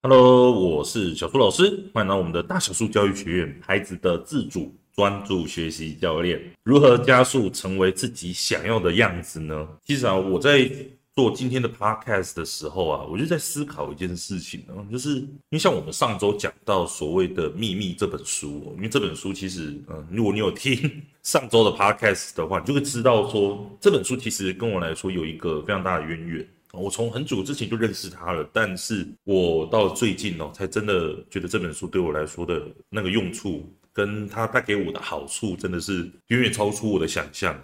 Hello，我是小苏老师，欢迎来到我们的大小树教育学院，孩子的自主专注学习教练，如何加速成为自己想要的样子呢？其实啊，我在做今天的 podcast 的时候啊，我就在思考一件事情呢，就是因为像我们上周讲到所谓的秘密这本书，因为这本书其实，嗯，如果你有听上周的 podcast 的话，你就会知道说这本书其实跟我来说有一个非常大的渊源。我从很久之前就认识他了，但是我到最近哦，才真的觉得这本书对我来说的那个用处，跟他带给我的好处，真的是远远超出我的想象。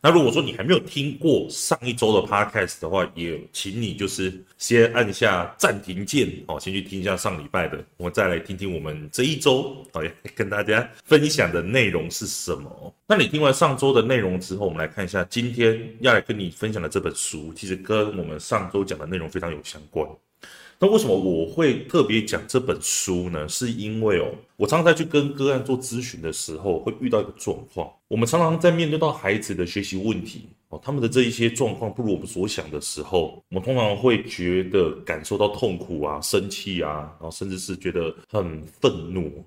那如果说你还没有听过上一周的 podcast 的话，也请你就是先按下暂停键，哦，先去听一下上礼拜的，我们再来听听我们这一周，好，跟大家分享的内容是什么。那你听完上周的内容之后，我们来看一下今天要来跟你分享的这本书，其实跟我们上周讲的内容非常有相关。那为什么我会特别讲这本书呢？是因为哦，我常常在去跟个案做咨询的时候，会遇到一个状况。我们常常在面对到孩子的学习问题哦，他们的这一些状况不如我们所想的时候，我们通常会觉得感受到痛苦啊、生气啊，然后甚至是觉得很愤怒。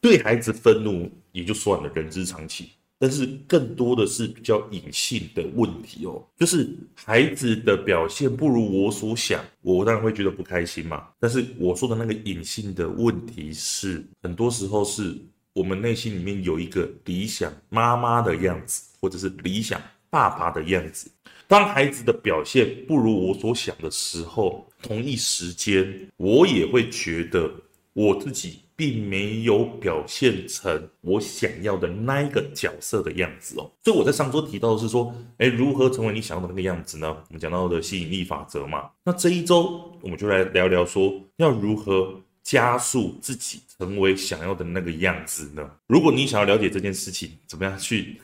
对孩子愤怒也就算了，人之常情。但是更多的是比较隐性的问题哦，就是孩子的表现不如我所想，我当然会觉得不开心嘛。但是我说的那个隐性的问题是，很多时候是我们内心里面有一个理想妈妈的样子，或者是理想爸爸的样子。当孩子的表现不如我所想的时候，同一时间我也会觉得我自己。并没有表现成我想要的那一个角色的样子哦，所以我在上周提到的是说，诶，如何成为你想要的那个样子呢？我们讲到的吸引力法则嘛，那这一周我们就来聊聊说，要如何加速自己成为想要的那个样子呢？如果你想要了解这件事情，怎么样去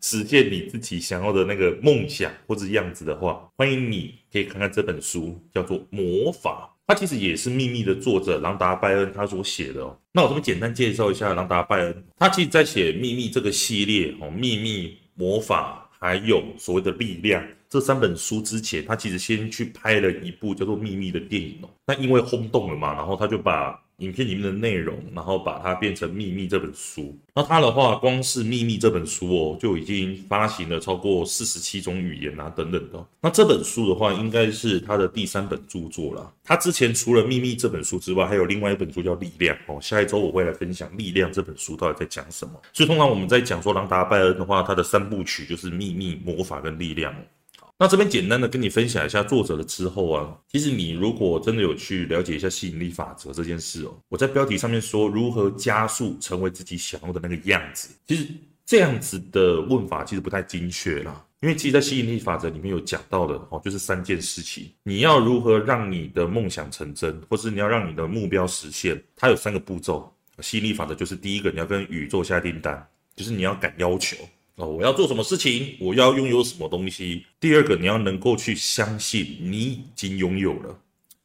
实现你自己想要的那个梦想或者样子的话，欢迎你可以看看这本书，叫做《魔法》。他其实也是《秘密》的作者朗达·拜恩他所写的哦。那我这边简单介绍一下朗达·拜恩。他其实在写《秘密》这个系列哦，《秘密》、魔法还有所谓的力量这三本书之前，他其实先去拍了一部叫做《秘密》的电影哦。那因为轰动了嘛，然后他就把。影片里面的内容，然后把它变成《秘密》这本书。那它的话，光是《秘密》这本书哦，就已经发行了超过四十七种语言啊，等等的。那这本书的话，应该是他的第三本著作了。他之前除了《秘密》这本书之外，还有另外一本书叫《力量》哦。下一周我会来分享《力量》这本书到底在讲什么。所以通常我们在讲说朗达·拜恩的话，他的三部曲就是《秘密》、《魔法》跟《力量》。那这边简单的跟你分享一下作者的之后啊，其实你如果真的有去了解一下吸引力法则这件事哦，我在标题上面说如何加速成为自己想要的那个样子，其实这样子的问法其实不太精确啦，因为其实，在吸引力法则里面有讲到的哦，就是三件事情，你要如何让你的梦想成真，或是你要让你的目标实现，它有三个步骤。吸引力法则就是第一个，你要跟宇宙下订单，就是你要敢要求。我要做什么事情？我要拥有什么东西？第二个，你要能够去相信你已经拥有了。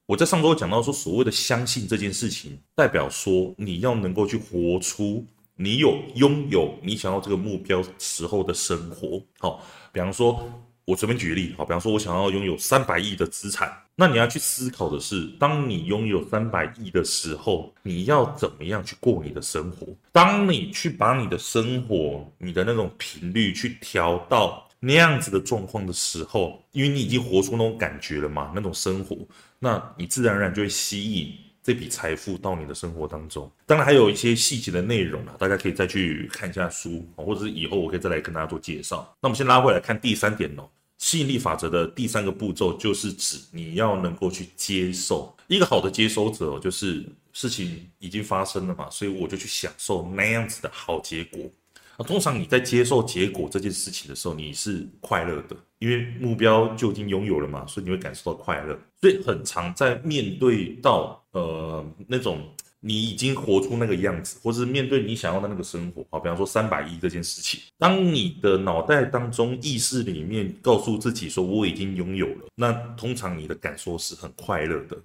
我在上周讲到说，所谓的相信这件事情，代表说你要能够去活出你有拥有你想要这个目标时候的生活。好，比方说。我随便举个例，好，比方说，我想要拥有三百亿的资产，那你要去思考的是，当你拥有三百亿的时候，你要怎么样去过你的生活？当你去把你的生活、你的那种频率去调到那样子的状况的时候，因为你已经活出那种感觉了嘛，那种生活，那你自然而然就会吸引这笔财富到你的生活当中。当然还有一些细节的内容啊，大家可以再去看一下书，或者是以后我可以再来跟大家做介绍。那我们先拉回来看第三点哦。吸引力法则的第三个步骤，就是指你要能够去接受。一个好的接收者，就是事情已经发生了嘛，所以我就去享受那样子的好结果。那通常你在接受结果这件事情的时候，你是快乐的，因为目标就已经拥有了嘛，所以你会感受到快乐。所以很常在面对到呃那种。你已经活出那个样子，或是面对你想要的那个生活，好，比方说三百亿这件事情，当你的脑袋当中意识里面告诉自己说我已经拥有了，那通常你的感受是很快乐的，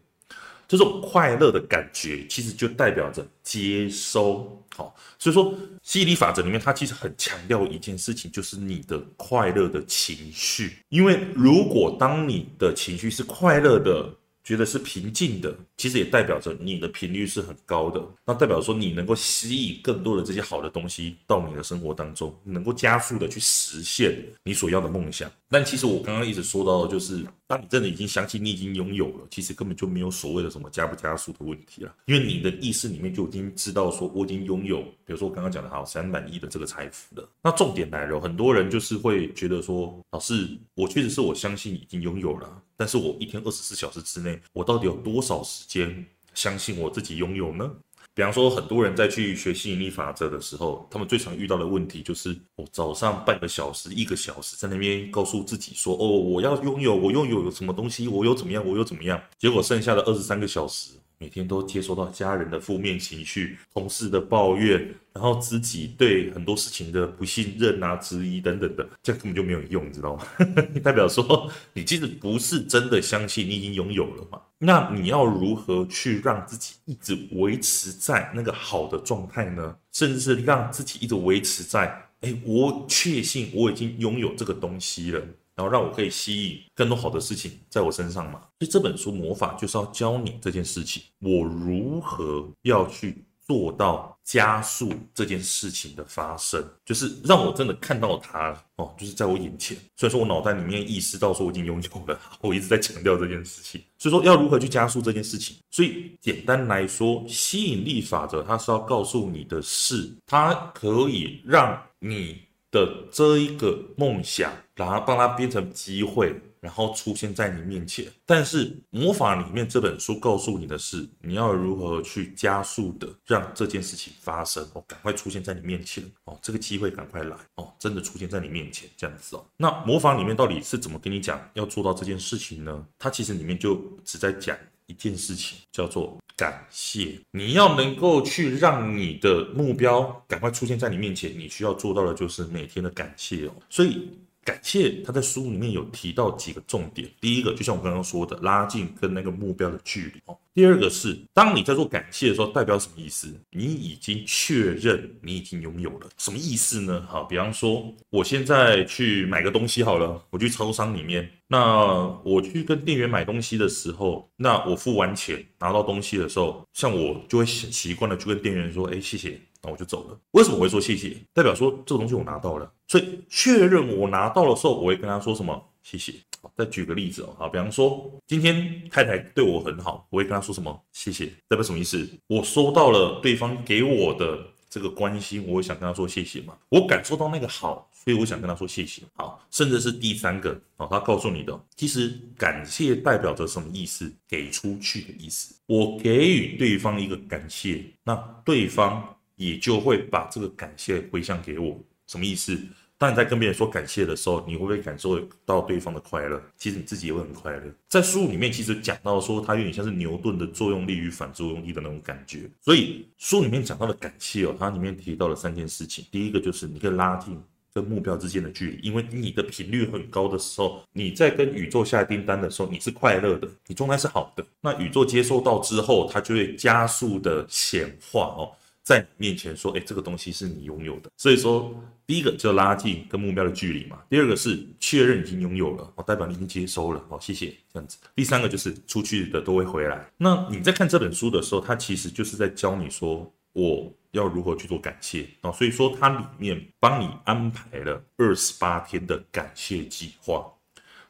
这种快乐的感觉其实就代表着接收，好，所以说吸引力法则里面它其实很强调一件事情，就是你的快乐的情绪，因为如果当你的情绪是快乐的。觉得是平静的，其实也代表着你的频率是很高的。那代表说你能够吸引更多的这些好的东西到你的生活当中，能够加速的去实现你所要的梦想。但其实我刚刚一直说到的就是，当你真的已经相信你已经拥有了，其实根本就没有所谓的什么加不加速的问题了，因为你的意识里面就已经知道说我已经拥有，比如说我刚刚讲的好三百亿的这个财富了。那重点来了，很多人就是会觉得说，老师，我确实是我相信已经拥有了，但是我一天二十四小时之内，我到底有多少时间相信我自己拥有呢？比方说，很多人在去学吸引力法则的时候，他们最常遇到的问题就是：我早上半个小时、一个小时在那边告诉自己说，哦，我要拥有，我拥有什么东西，我有怎么样，我有怎么样。结果剩下的二十三个小时，每天都接收到家人的负面情绪、同事的抱怨。然后自己对很多事情的不信任啊、质疑等等的，这根本就没有用，你知道吗？代表说你其实不是真的相信你已经拥有了嘛？那你要如何去让自己一直维持在那个好的状态呢？甚至是让自己一直维持在，哎，我确信我已经拥有这个东西了，然后让我可以吸引更多好的事情在我身上嘛？所以这本书魔法就是要教你这件事情，我如何要去。做到加速这件事情的发生，就是让我真的看到它哦，就是在我眼前。所以说我脑袋里面意识到说我已经拥有了，我一直在强调这件事情。所以说要如何去加速这件事情？所以简单来说，吸引力法则它是要告诉你的是，它可以让你的这一个梦想，然后帮它变成机会。然后出现在你面前，但是魔法里面这本书告诉你的是，你要如何去加速的让这件事情发生哦，赶快出现在你面前哦，这个机会赶快来哦，真的出现在你面前这样子哦。那魔法里面到底是怎么跟你讲要做到这件事情呢？它其实里面就只在讲一件事情，叫做感谢。你要能够去让你的目标赶快出现在你面前，你需要做到的就是每天的感谢哦。所以。感谢他在书里面有提到几个重点，第一个就像我刚刚说的，拉近跟那个目标的距离哦。第二个是，当你在做感谢的时候，代表什么意思？你已经确认你已经拥有了，什么意思呢？好，比方说，我现在去买个东西好了，我去超商里面，那我去跟店员买东西的时候，那我付完钱拿到东西的时候，像我就会习习惯的去跟店员说，哎，谢谢。那我就走了。为什么我会说谢谢？代表说这个东西我拿到了，所以确认我拿到的时候，我会跟他说什么？谢谢。再举个例子哦，好，比方说今天太太对我很好，我会跟他说什么？谢谢。代表什么意思？我收到了对方给我的这个关心，我会想跟他说谢谢嘛？我感受到那个好，所以我想跟他说谢谢。好，甚至是第三个哦，他告诉你的，其实感谢代表着什么意思？给出去的意思。我给予对方一个感谢，那对方。也就会把这个感谢回向给我，什么意思？当你在跟别人说感谢的时候，你会不会感受到对方的快乐？其实你自己也会很快乐。在书里面其实讲到说，它有点像是牛顿的作用力与反作用力的那种感觉。所以书里面讲到的感谢哦，它里面提到了三件事情。第一个就是你可以拉近跟目标之间的距离，因为你的频率很高的时候，你在跟宇宙下订单的时候，你是快乐的，你状态是好的。那宇宙接收到之后，它就会加速的显化哦。在你面前说，哎，这个东西是你拥有的，所以说第一个就拉近跟目标的距离嘛。第二个是确认已经拥有了，哦，代表你已经接收了，哦，谢谢，这样子。第三个就是出去的都会回来。那你在看这本书的时候，它其实就是在教你说，我要如何去做感谢啊。所以说它里面帮你安排了二十八天的感谢计划。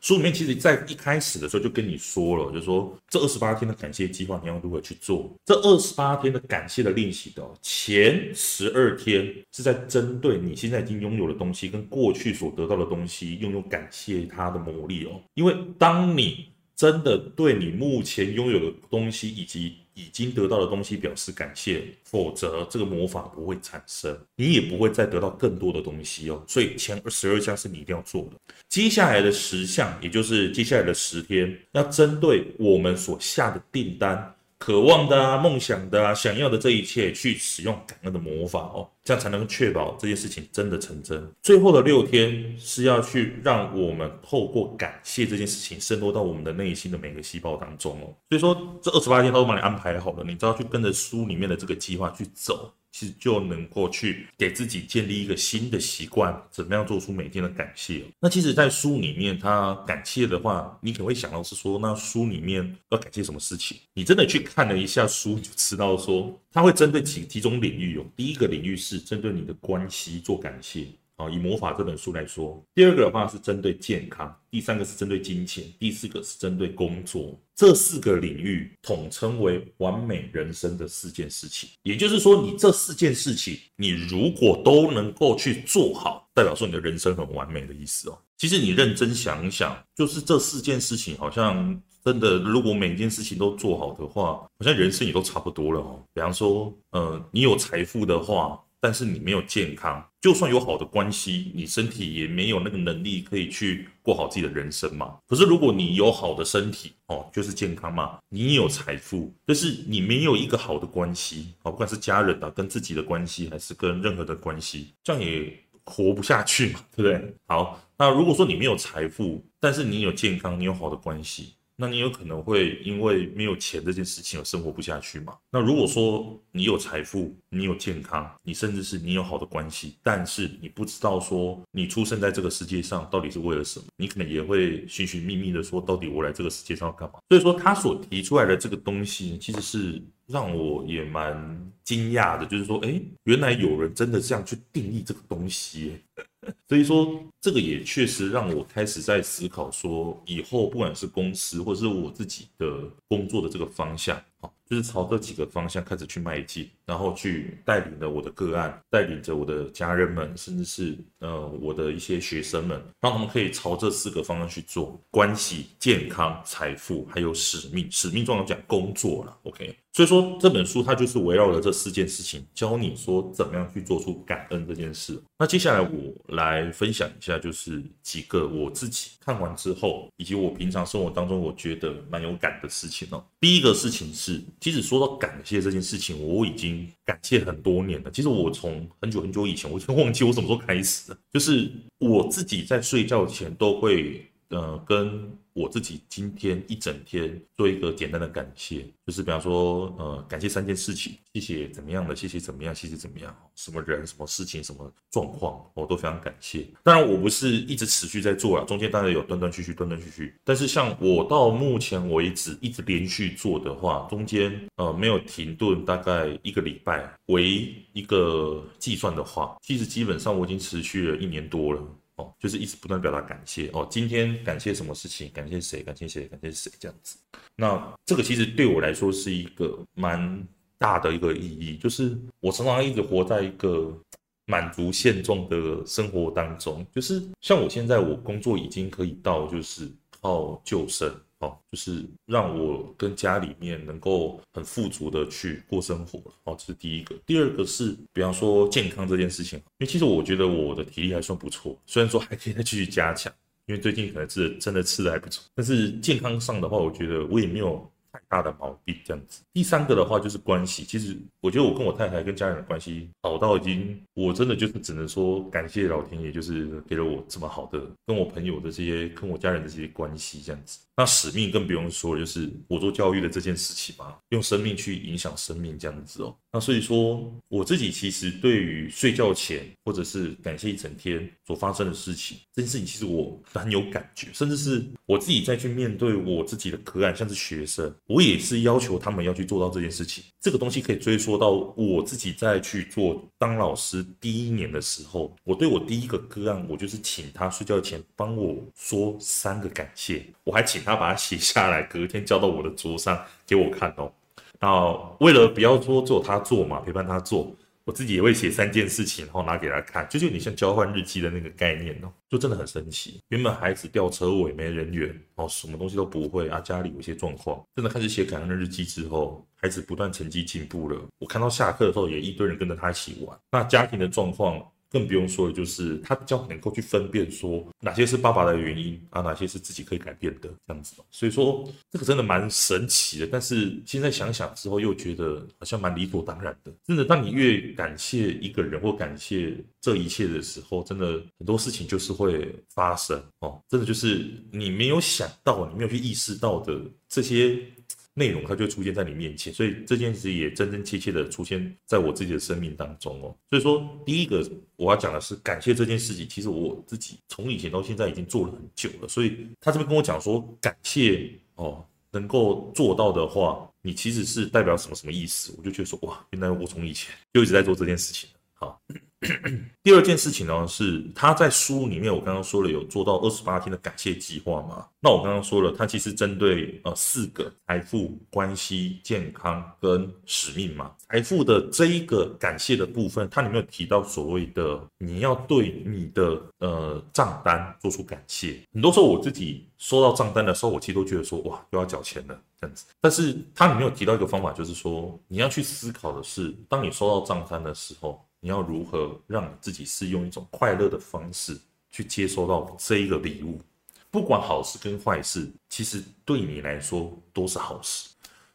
书里面其实，在一开始的时候就跟你说了，就说这二十八天的感谢计划你要如何去做。这二十八天的感谢的练习的前十二天是在针对你现在已经拥有的东西跟过去所得到的东西，拥有感谢它的魔力哦。因为当你真的对你目前拥有的东西以及已经得到的东西表示感谢，否则这个魔法不会产生，你也不会再得到更多的东西哦。所以前十二项是你一定要做的，接下来的十项，也就是接下来的十天，要针对我们所下的订单。渴望的啊，梦想的啊，想要的这一切，去使用感恩的魔法哦，这样才能确保这件事情真的成真。最后的六天是要去让我们透过感谢这件事情渗透到我们的内心的每个细胞当中哦。所以说，这二十八天都帮你安排好了，你只要去跟着书里面的这个计划去走，其实就能够去给自己建立一个新的习惯，怎么样做出每天的感谢。那其实，在书里面，他感谢的话，你可能会想到是说，那书里面要感谢什么事情？你真的去看了一下书，就知道说，他会针对几几种领域有。第一个领域是针对你的关系做感谢。啊，以魔法这本书来说，第二个的话是针对健康，第三个是针对金钱，第四个是针对工作。这四个领域统称为完美人生的四件事情。也就是说，你这四件事情，你如果都能够去做好，代表说你的人生很完美的意思哦。其实你认真想一想，就是这四件事情，好像真的，如果每件事情都做好的话，好像人生也都差不多了哦。比方说，呃，你有财富的话。但是你没有健康，就算有好的关系，你身体也没有那个能力可以去过好自己的人生嘛。可是如果你有好的身体哦，就是健康嘛。你有财富，但是你没有一个好的关系哦，不管是家人啊，跟自己的关系，还是跟任何的关系，这样也活不下去嘛，对不对？好，那如果说你没有财富，但是你有健康，你有好的关系。那你有可能会因为没有钱这件事情而生活不下去吗？那如果说你有财富，你有健康，你甚至是你有好的关系，但是你不知道说你出生在这个世界上到底是为了什么，你可能也会寻寻觅觅的说，到底我来这个世界上要干嘛？所以说他所提出来的这个东西，其实是让我也蛮惊讶的，就是说，哎，原来有人真的这样去定义这个东西。所以说，这个也确实让我开始在思考，说以后不管是公司或者是我自己的工作的这个方向，就是朝这几个方向开始去迈进，然后去带领着我的个案，带领着我的家人们，甚至是呃我的一些学生们，让他们可以朝这四个方向去做：关系、健康、财富，还有使命。使命重要讲工作了，OK。所以说这本书它就是围绕着这四件事情，教你说怎么样去做出感恩这件事。那接下来我来分享一下，就是几个我自己看完之后，以及我平常生活当中我觉得蛮有感的事情哦。第一个事情是，即使说到感谢这件事情，我已经感谢很多年了。其实我从很久很久以前，我已经忘记我什么时候开始了，就是我自己在睡觉前都会呃跟。我自己今天一整天做一个简单的感谢，就是比方说，呃，感谢三件事情，谢谢怎么样的，谢谢怎么样，谢谢怎么样，什么人、什么事情、什么状况，我都非常感谢。当然，我不是一直持续在做了，中间当然有断断续续、断断续续。但是，像我到目前为止一直连续做的话，中间呃没有停顿，大概一个礼拜为一个计算的话，其实基本上我已经持续了一年多了。就是一直不断表达感谢哦。今天感谢什么事情？感谢谁？感谢谁？感谢谁？这样子。那这个其实对我来说是一个蛮大的一个意义，就是我常常一直活在一个满足现状的生活当中。就是像我现在，我工作已经可以到，就是靠救生。哦，就是让我跟家里面能够很富足的去过生活。哦，这是第一个。第二个是，比方说健康这件事情，因为其实我觉得我的体力还算不错，虽然说还可以再继续加强，因为最近可能是真的吃的还不错。但是健康上的话，我觉得我也没有。太大的毛病这样子。第三个的话就是关系，其实我觉得我跟我太太跟家人的关系好到已经，我真的就是只能说感谢老天爷，就是给了我这么好的跟我朋友的这些跟我家人的这些关系这样子。那使命更不用说，就是我做教育的这件事情嘛，用生命去影响生命这样子哦。那所以说我自己其实对于睡觉前或者是感谢一整天所发生的事情，这件事情其实我很有感觉，甚至是我自己再去面对我自己的个案，像是学生。我也是要求他们要去做到这件事情。这个东西可以追溯到我自己在去做当老师第一年的时候，我对我第一个个案，我就是请他睡觉前帮我说三个感谢，我还请他把它写下来，隔天交到我的桌上给我看哦。那为了不要说只有他做嘛，陪伴他做。我自己也会写三件事情，然后拿给他看，就就你像交换日记的那个概念哦，就真的很神奇。原本孩子掉车尾没人缘哦，什么东西都不会啊，家里有些状况，真的开始写感恩的日记之后，孩子不断成绩进步了。我看到下课的时候，也一堆人跟着他一起玩。那家庭的状况。更不用说的就是他比较能够去分辨说哪些是爸爸的原因啊，哪些是自己可以改变的这样子。所以说这个真的蛮神奇的。但是现在想想之后，又觉得好像蛮理所当然的。真的，当你越感谢一个人或感谢这一切的时候，真的很多事情就是会发生哦。真的就是你没有想到，你没有去意识到的这些内容，它就会出现在你面前。所以这件事也真真切切的出现在我自己的生命当中哦。所以说，第一个我要讲的是感谢这件事情，其实我自己从以前到现在已经做了很久了。所以他这边跟我讲说，感谢哦，能够做到的话，你其实是代表什么什么意思？我就觉得说，哇，原来我从以前就一直在做这件事情。好。第二件事情呢，是他在书里面，我刚刚说了有做到二十八天的感谢计划嘛？那我刚刚说了，他其实针对呃四个财富、关系、健康跟使命嘛。财富的这一个感谢的部分，它里面有提到所谓的你要对你的呃账单做出感谢。很多时候我自己收到账单的时候，我其实都觉得说哇，又要缴钱了这样子。但是它里面有提到一个方法，就是说你要去思考的是，当你收到账单的时候。你要如何让你自己是用一种快乐的方式去接收到这一个礼物？不管好事跟坏事，其实对你来说都是好事。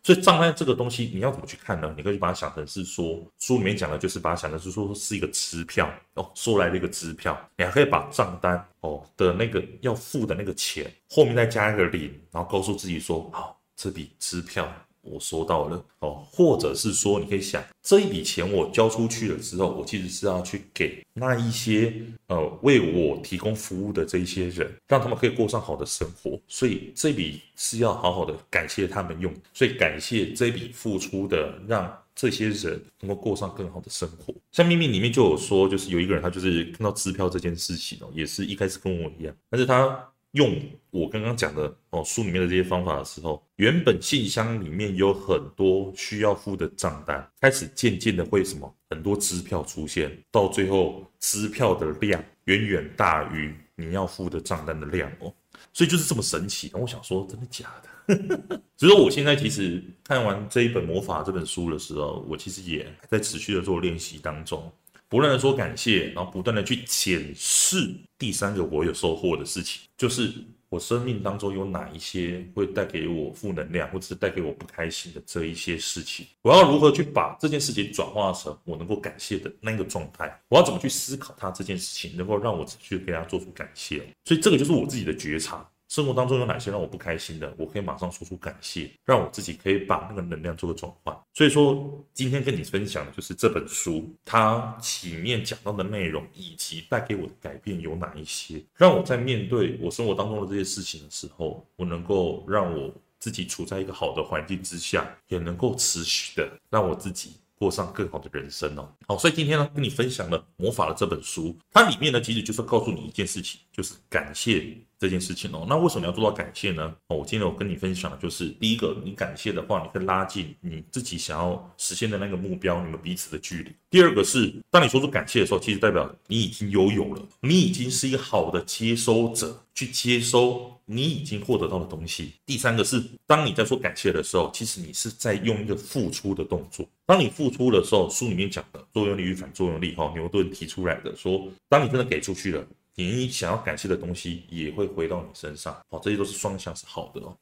所以账单这个东西，你要怎么去看呢？你可以把它想成是说，书里面讲的就是把它想成是说是一个支票哦，收来的一个支票。你还可以把账单哦的那个要付的那个钱后面再加一个零，然后告诉自己说，好，这笔支票。我收到了哦，或者是说，你可以想这一笔钱我交出去了之后，我其实是要去给那一些呃为我提供服务的这一些人，让他们可以过上好的生活，所以这笔是要好好的感谢他们用，所以感谢这笔付出的，让这些人能够过上更好的生活。像秘密里面就有说，就是有一个人他就是看到支票这件事情哦，也是一开始跟我一样，但是他。用我刚刚讲的哦，书里面的这些方法的时候，原本信箱里面有很多需要付的账单，开始渐渐的会什么，很多支票出现，到最后支票的量远远大于你要付的账单的量哦，所以就是这么神奇。我想说，真的假的？所以我现在其实看完这一本魔法这本书的时候，我其实也在持续的做练习当中。不断的说感谢，然后不断的去检视第三个我有收获的事情，就是我生命当中有哪一些会带给我负能量，或者是带给我不开心的这一些事情，我要如何去把这件事情转化成我能够感谢的那个状态？我要怎么去思考它这件事情，能够让我去给它做出感谢？所以这个就是我自己的觉察。生活当中有哪些让我不开心的，我可以马上说出感谢，让我自己可以把那个能量做个转换。所以说，今天跟你分享的就是这本书，它里面讲到的内容以及带给我的改变有哪一些，让我在面对我生活当中的这些事情的时候，我能够让我自己处在一个好的环境之下，也能够持续的让我自己。过上更好的人生哦。好，所以今天呢，跟你分享了《魔法》的这本书，它里面呢，其实就是告诉你一件事情，就是感谢这件事情哦。那为什么要做到感谢呢？哦，我今天我跟你分享的就是，第一个，你感谢的话，你可以拉近你自己想要实现的那个目标，你们彼此的距离。第二个是，当你说出感谢的时候，其实代表你已经拥有了，你已经是一个好的接收者，去接收。你已经获得到的东西。第三个是，当你在说感谢的时候，其实你是在用一个付出的动作。当你付出的时候，书里面讲的作用力与反作用力，哈，牛顿提出来的说，当你真的给出去了，你想要感谢的东西也会回到你身上，好，这些都是双向，是好的哦。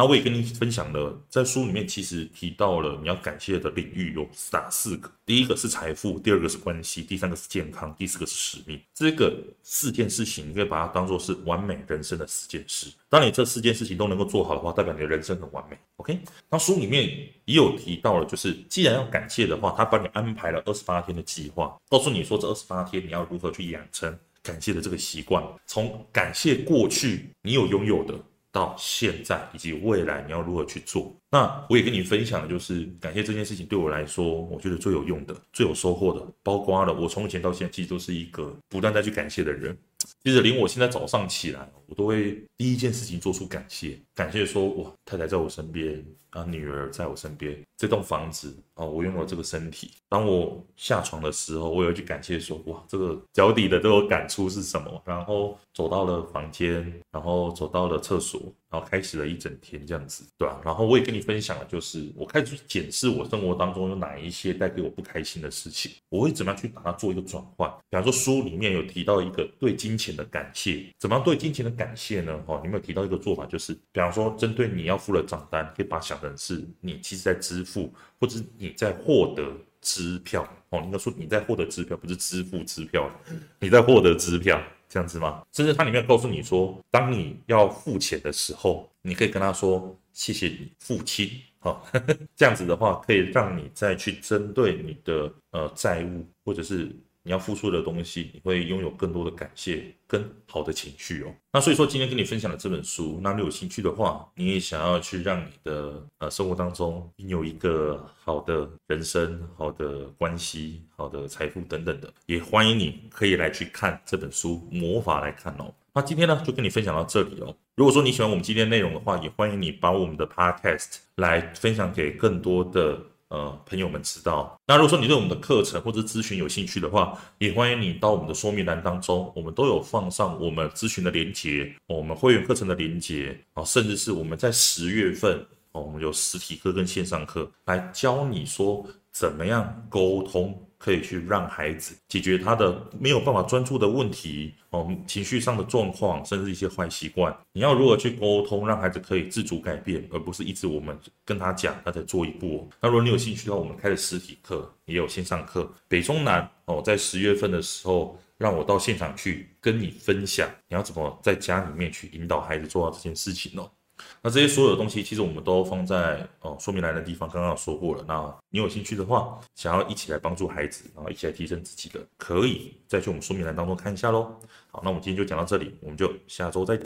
那我也跟你分享了，在书里面其实提到了你要感谢的领域有哪四个？第一个是财富，第二个是关系，第三个是健康，第四个是使命。这个四件事情，你可以把它当做是完美人生的四件事。当你这四件事情都能够做好的话，代表你的人生很完美。OK？那书里面也有提到了，就是既然要感谢的话，他帮你安排了二十八天的计划，告诉你说这二十八天你要如何去养成感谢的这个习惯，从感谢过去你有拥有的。到现在以及未来，你要如何去做？那我也跟你分享的就是感谢这件事情对我来说，我觉得最有用的、最有收获的，包括了我从以前到现在，其实都是一个不断再去感谢的人。其实连我现在早上起来，我都会第一件事情做出感谢，感谢说哇，太太在我身边啊，女儿在我身边，这栋房子啊，我拥有这个身体。当我下床的时候，我也会去感谢说哇，这个脚底的这个感触是什么？然后走到了房间，然后走到了厕所。然后开始了一整天这样子，对吧？然后我也跟你分享了，就是我开始去检视我生活当中有哪一些带给我不开心的事情，我会怎么样去把它做一个转换。比方说书里面有提到一个对金钱的感谢，怎么样对金钱的感谢呢？哦，你有没有提到一个做法，就是比方说针对你要付的账单，可以把它想成是你其实在支付，或者你在获得支票。哦，应该说你在获得支票，不是支付支票，你在获得支票。这样子吗？甚至它里面告诉你说，当你要付钱的时候，你可以跟他说：“谢谢你，父亲好，这样子的话可以让你再去针对你的呃债务或者是。你要付出的东西，你会拥有更多的感谢跟好的情绪哦。那所以说，今天跟你分享的这本书，那你有兴趣的话，你也想要去让你的呃生活当中拥有一个好的人生、好的关系、好的财富等等的，也欢迎你可以来去看这本书《魔法》来看哦。那今天呢，就跟你分享到这里哦。如果说你喜欢我们今天内容的话，也欢迎你把我们的 Podcast 来分享给更多的。呃，朋友们知道，那如果说你对我们的课程或者咨询有兴趣的话，也欢迎你到我们的说明栏当中，我们都有放上我们咨询的链接，我们会员课程的链接啊，甚至是我们在十月份哦，我们有实体课跟线上课来教你说怎么样沟通。可以去让孩子解决他的没有办法专注的问题哦，情绪上的状况，甚至一些坏习惯。你要如何去沟通，让孩子可以自主改变，而不是一直我们跟他讲，他才做一步。那如果你有兴趣的话，我们开的实体课也有线上课，北中南哦，在十月份的时候，让我到现场去跟你分享，你要怎么在家里面去引导孩子做到这件事情哦。那这些所有的东西，其实我们都放在哦说明栏的地方，刚刚说过了。那你有兴趣的话，想要一起来帮助孩子，然后一起来提升自己的，可以再去我们说明栏当中看一下喽。好，那我们今天就讲到这里，我们就下周再。